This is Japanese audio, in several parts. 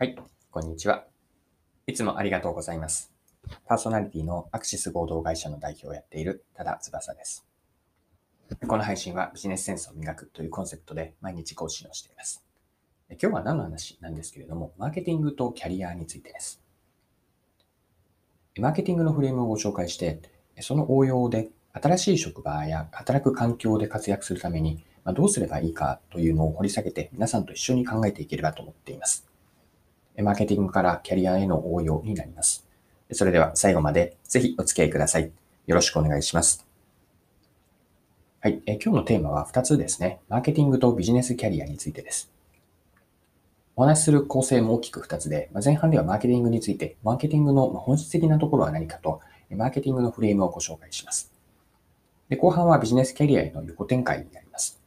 はい、こんにちは。いつもありがとうございます。パーソナリティのアクシス合同会社の代表をやっている多田翼です。この配信はビジネスセンスを磨くというコンセプトで毎日更新をしています。今日は何の話なんですけれども、マーケティングとキャリアについてです。マーケティングのフレームをご紹介して、その応用で新しい職場や働く環境で活躍するためにまどうすればいいかというのを掘り下げて皆さんと一緒に考えていければと思っています。マーケティングからキャリアへの応用になります。それでは最後までぜひお付き合いください。よろしくお願いします。はい、え今日のテーマは2つですね。マーケティングとビジネスキャリアについてです。お話しする構成も大きく2つで、前半ではマーケティングについて、マーケティングの本質的なところは何かと、マーケティングのフレームをご紹介します。で後半はビジネスキャリアへの横展開になります。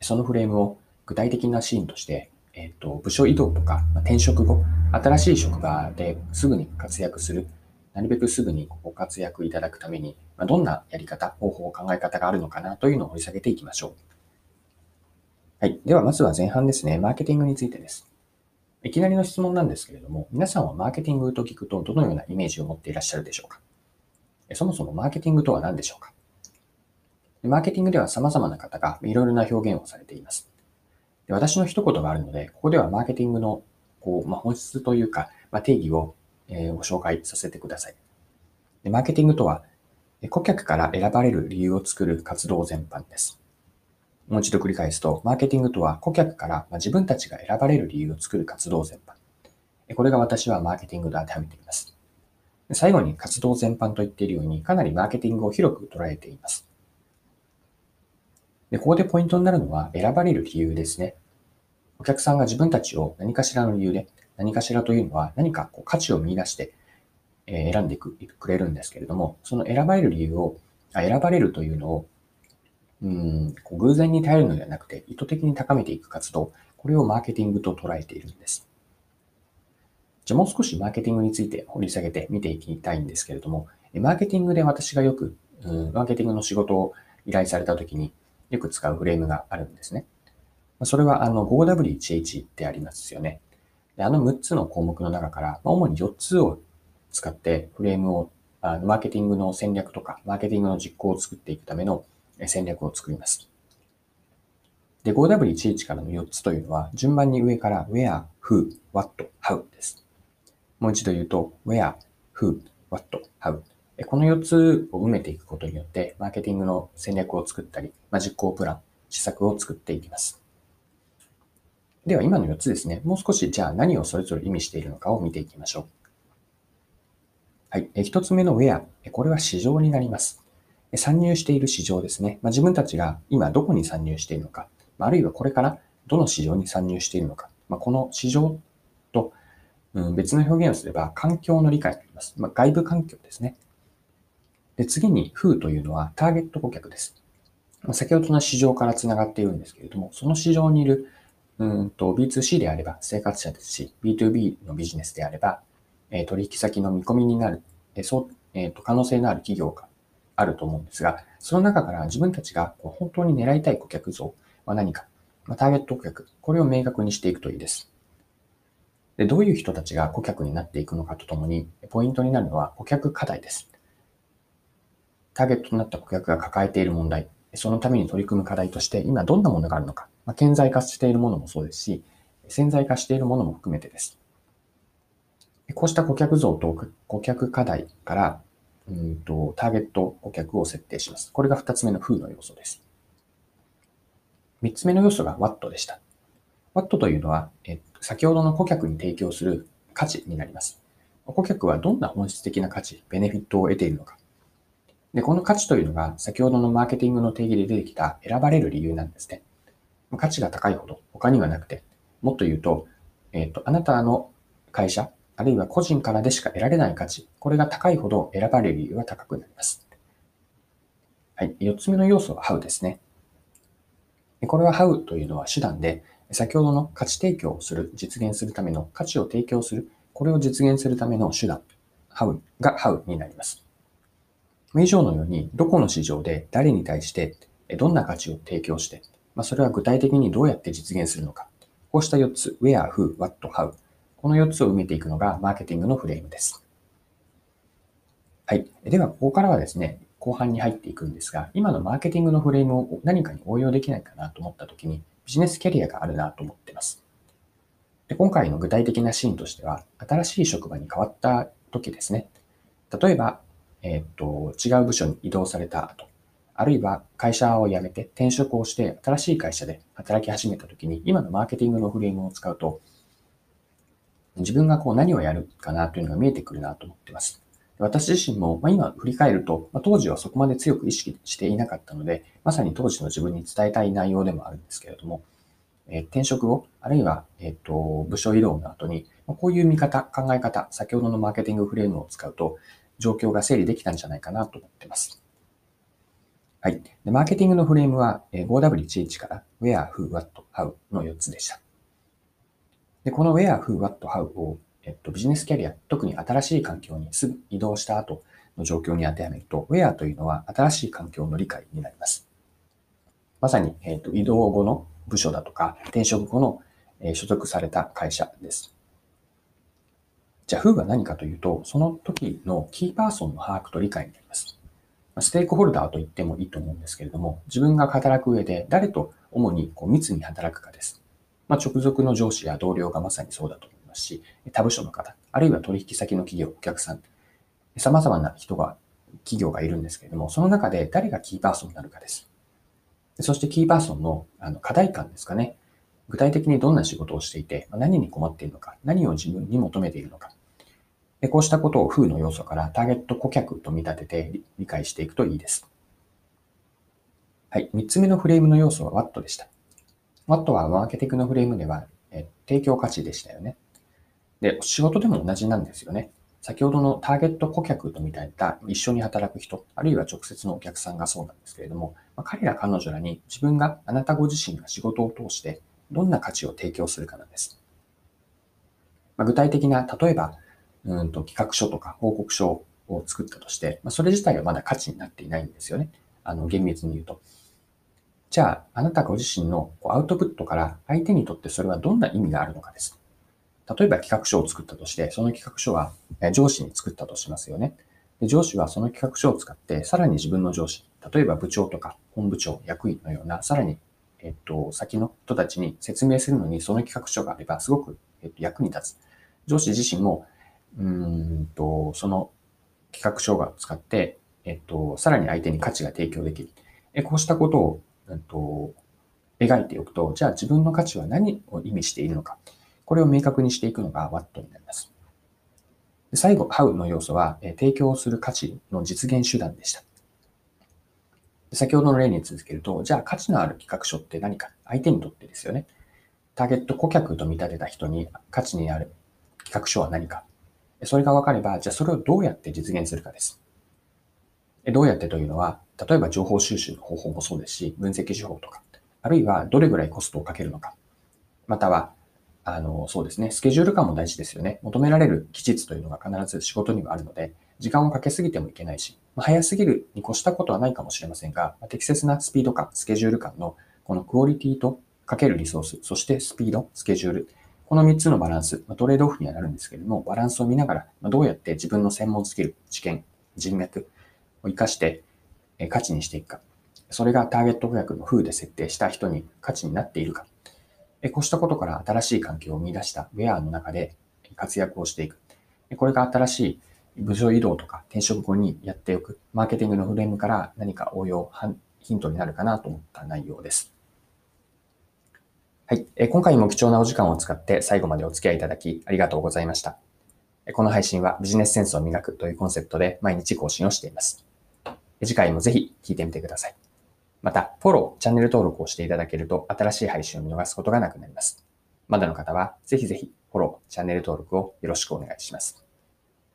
そのフレームを具体的なシーンとして、えっ、と、部署移動とか、まあ転職後、新しい職場ですぐに活躍する、なるべくすぐにご活躍いただくために、まあどんなやり方、方法、考え方があるのかなというのを掘り下げていきましょう。はい。では、まずは前半ですね。マーケティングについてです。いきなりの質問なんですけれども、皆さんはマーケティングと聞くとどのようなイメージを持っていらっしゃるでしょうか？そもそもマーケティングとは何でしょうか？マーケティングでは様々な方がいろいろな表現をされています。で私の一言があるので、ここではマーケティングのこう、まあ、本質というか、まあ、定義を、えーご紹介させてくださいで。マーケティングとは、顧客から選ばれる理由を作る活動全般です。もう一度繰り返すと、マーケティングとは顧客からま自分たちが選ばれる理由を作る活動全般。これが私はマーケティングと当てはめています。最後に活動全般と言っているように、かなりマーケティングを広く捉えています。で、ここでポイントになるのは選ばれる理由ですね。お客さんが自分たちを何かしらの理由で、何かしらというのは何かこう価値を見出して、選んでくれるんですけれども、その選ばれる理由を、あ選ばれるというのを、うん、こう偶然に頼るのではなくて、意図的に高めていく活動、これをマーケティングと捉えているんです。じゃあもう少しマーケティングについて掘り下げて見ていきたいんですけれども、マーケティングで私がよく、うんマーケティングの仕事を依頼されたときによく使うフレームがあるんですね。それはあの 5W1H ってありますよね。であの6つの項目の中から、主に4つを使ってフレームを、あマーケティングの戦略とか、マーケティングの実行を作っていくための戦略を作ります。で、5W1H からの4つというのは、順番に上から where, who, what, how です。もう一度言うと、where, who, what, how。この4つを埋めていくことによって、マーケティングの戦略を作ったり、まあ、実行プラン、施策を作っていきます。では、今の4つですね。もう少し、じゃあ何をそれぞれ意味しているのかを見ていきましょう。はい。1つ目の where。えこれは市場になります。参入している市場ですね。まあ、自分たちが今どこに参入しているのか、ああるいはこれからどの市場に参入しているのか、まあ、この市場と、うん、別の表現をすれば環境の理解になります。まあ、外部環境ですね。で、次に Who というのはターゲット顧客です。先ほどの市場からつながっているんですけれども、その市場にいるうんと B2C であれば生活者ですし、B2B のビジネスであれば、えー取引先の見込みになる、えーそうえーと可能性のある企業があると思うんですが、その中から自分たちがこう本当に狙いたい顧客像は何か、まあ、ターゲット顧客、これを明確にしていくといいです。で、どういう人たちが顧客になっていくのかとともに、ポイントになるのは顧客課題です。ターゲットとなった顧客が抱えている問題、そのために取り組む課題として今どんなものがあるのか、まあ、顕在化しているものもそうですし、潜在化しているものも含めてです。こうした顧客像と顧客課題から、うんとターゲット顧客を設定します。これが二つ目の Who の要素です。三つ目の要素が WAT でした。WAT というのは、え先ほどの顧客に提供する価値になります。顧客はどんな本質的な価値、ベネフィットを得ているのか。で、この価値というのが先ほどのマーケティングの定義で出てきた選ばれる理由なんですね。価値が高いほど他にはなくて、もっと言うと、えっ、と、あなたの会社、あるいは個人からでしか得られない価値、これが高いほど選ばれる理由は高くなります。はい。四つ目の要素は How ですね。これは How というのは手段で、先ほどの価値提供をする、実現するための価値を提供する、これを実現するための手段、How が How になります。以上のように、どこの市場で誰に対してどんな価値を提供して、まあ、それは具体的にどうやって実現するのか。こうした4つ、where, who, what, how。この4つを埋めていくのがマーケティングのフレームです。はい。では、ここからはですね、後半に入っていくんですが、今のマーケティングのフレームを何かに応用できないかなと思ったときに、ビジネスキャリアがあるなと思っています。で今回の具体的なシーンとしては、新しい職場に変わった時ですね。例えば、えっ、と、違う部署に移動された後、あるいは会社を辞めて転職をして新しい会社で働き始めた時に、今のマーケティングのフレームを使うと、自分がこう何をやるかなというのが見えてくるなと思っています。私自身も、まあ、今振り返ると、まあ、当時はそこまで強く意識していなかったので、まさに当時の自分に伝えたい内容でもあるんですけれども、えー、転職後、あるいは、えっ、と、部署移動の後に、まあ、こういう見方、考え方、先ほどのマーケティングフレームを使うと、状況が整理できたんじゃないかなと思っています。はい。でマーケティングのフレームは 5W11 から Where, Who, What, How の4つでした。で、この Where, Who, What, How を、えっと、ビジネスキャリア、特に新しい環境にすぐ移動した後の状況に当てはめると、Where というのは新しい環境の理解になります。まさに、えっと、移動後の部署だとか、転職後の、え所属された会社です。じゃあ、Who は何かというと、その時のキーパーソンの把握と理解になります。ステークホルダーと言ってもいいと思うんですけれども、自分が働く上で誰と主にこう密に働くかです。まあ、直属の上司や同僚がまさにそうだと思いますし、他部署の方、あるいは取引先の企業、お客さん、様々な人が、企業がいるんですけれども、その中で誰がキーパーソンになるかです。そしてキーパーソンのあの課題感ですかね。具体的にどんな仕事をしていて、何に困っているのか、何を自分に求めているのか、でこうしたことを風の要素からターゲット顧客と見立てて理解していくといいです。はい。三つ目のフレームの要素は WAT でした。WAT はマーケティングのフレームでは、え提供価値でしたよね。で、仕事でも同じなんですよね。先ほどのターゲット顧客と見立てた一緒に働く人、あるいは直接のお客さんがそうなんですけれども、まあ、彼ら彼女らに自分が、あなたご自身が仕事を通してどんな価値を提供するかなんです。まあ、具体的な、例えば、うんと企画書とか報告書を作ったとして、まあ、それ自体はまだ価値になっていないんですよね。あの、厳密に言うと。じゃあ、あなたご自身のアウトプットから相手にとってそれはどんな意味があるのかです。例えば企画書を作ったとして、その企画書は上司に作ったとしますよね。で上司はその企画書を使って、さらに自分の上司、例えば部長とか本部長、役員のような、さらに、えっと、先の人たちに説明するのに、その企画書があれば、すごく、えっと、役に立つ。上司自身もうんと、その企画書が使って、えっと、さらに相手に価値が提供できる。えこうしたことを、えっと、描いておくと、じゃあ自分の価値は何を意味しているのか。これを明確にしていくのが WAT になります。最後、How の要素は、え提供する価値の実現手段でした。先ほどの例に続けると、じゃあ価値のある企画書って何か？相手にとってですよね。ターゲット顧客と見立てた人に価値にある企画書は何かそれが分かれば、じゃあそれをどうやって実現するかです。どうやってというのは、例えば情報収集の方法もそうですし、分析手法とか、あるいはどれぐらいコストをかけるのか、または、あの、そうですね、スケジュール感も大事ですよね。求められる期日というのが必ず仕事にはあるので、時間をかけすぎてもいけないし、まあ、早すぎるに越したことはないかもしれませんが、まあ、適切なスピード感、スケジュール感のこのクオリティとかけるリソース、そしてスピード、スケジュール、この3つのバランス、まトレードオフにはなるんですけれども、バランスを見ながら、まどうやって自分の専門スキル、知見、人脈を活かして価値にしていくか。それがターゲット顧客の風で設定した人に価値になっているか。こうしたことから新しい環境を見出したウェアの中で活躍をしていく。これが新しい部署移動とか転職後にやっておく、マーケティングのフレームから何か応用、ヒントになるかなと思った内容です。はい。今回も貴重なお時間を使って最後までお付き合いいただきありがとうございました。この配信はビジネスセンスを磨くというコンセプトで毎日更新をしています。次回もぜひ聞いてみてください。また、フォロー、チャンネル登録をしていただけると新しい配信を見逃すことがなくなります。まだの方はぜひぜひフォロー、チャンネル登録をよろしくお願いします。